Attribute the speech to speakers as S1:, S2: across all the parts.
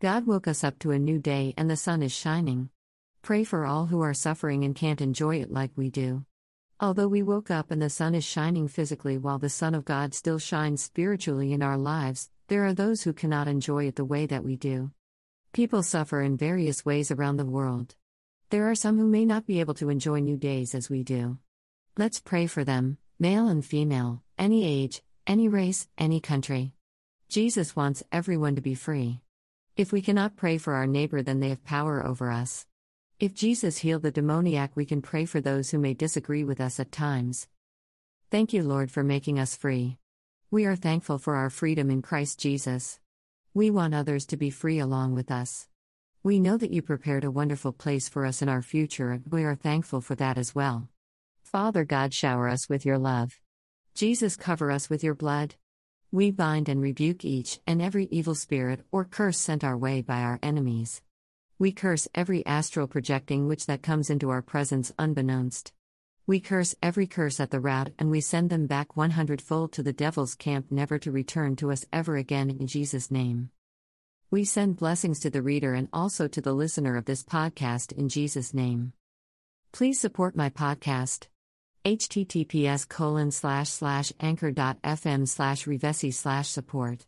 S1: God woke us up to a new day and the sun is shining. Pray for all who are suffering and can't enjoy it like we do. Although we woke up and the sun is shining physically while the Son of God still shines spiritually in our lives, there are those who cannot enjoy it the way that we do. People suffer in various ways around the world. There are some who may not be able to enjoy new days as we do. Let's pray for them, male and female, any age, any race, any country. Jesus wants everyone to be free. If we cannot pray for our neighbor, then they have power over us. If Jesus healed the demoniac, we can pray for those who may disagree with us at times. Thank you, Lord, for making us free. We are thankful for our freedom in Christ Jesus. We want others to be free along with us. We know that you prepared a wonderful place for us in our future, and we are thankful for that as well. Father God, shower us with your love. Jesus, cover us with your blood. We bind and rebuke each and every evil spirit or curse sent our way by our enemies. We curse every astral projecting witch that comes into our presence unbeknownst. We curse every curse at the root and we send them back 100 fold to the devil's camp, never to return to us ever again in Jesus' name. We send blessings to the reader and also to the listener of this podcast in Jesus' name. Please support my podcast https colon slash slash anchor.fm slash revesi slash support.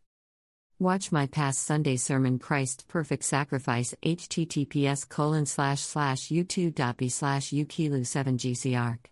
S1: Watch my past Sunday sermon Christ Perfect Sacrifice https colon slash slash youtube.b slash ukilu 7 gcark.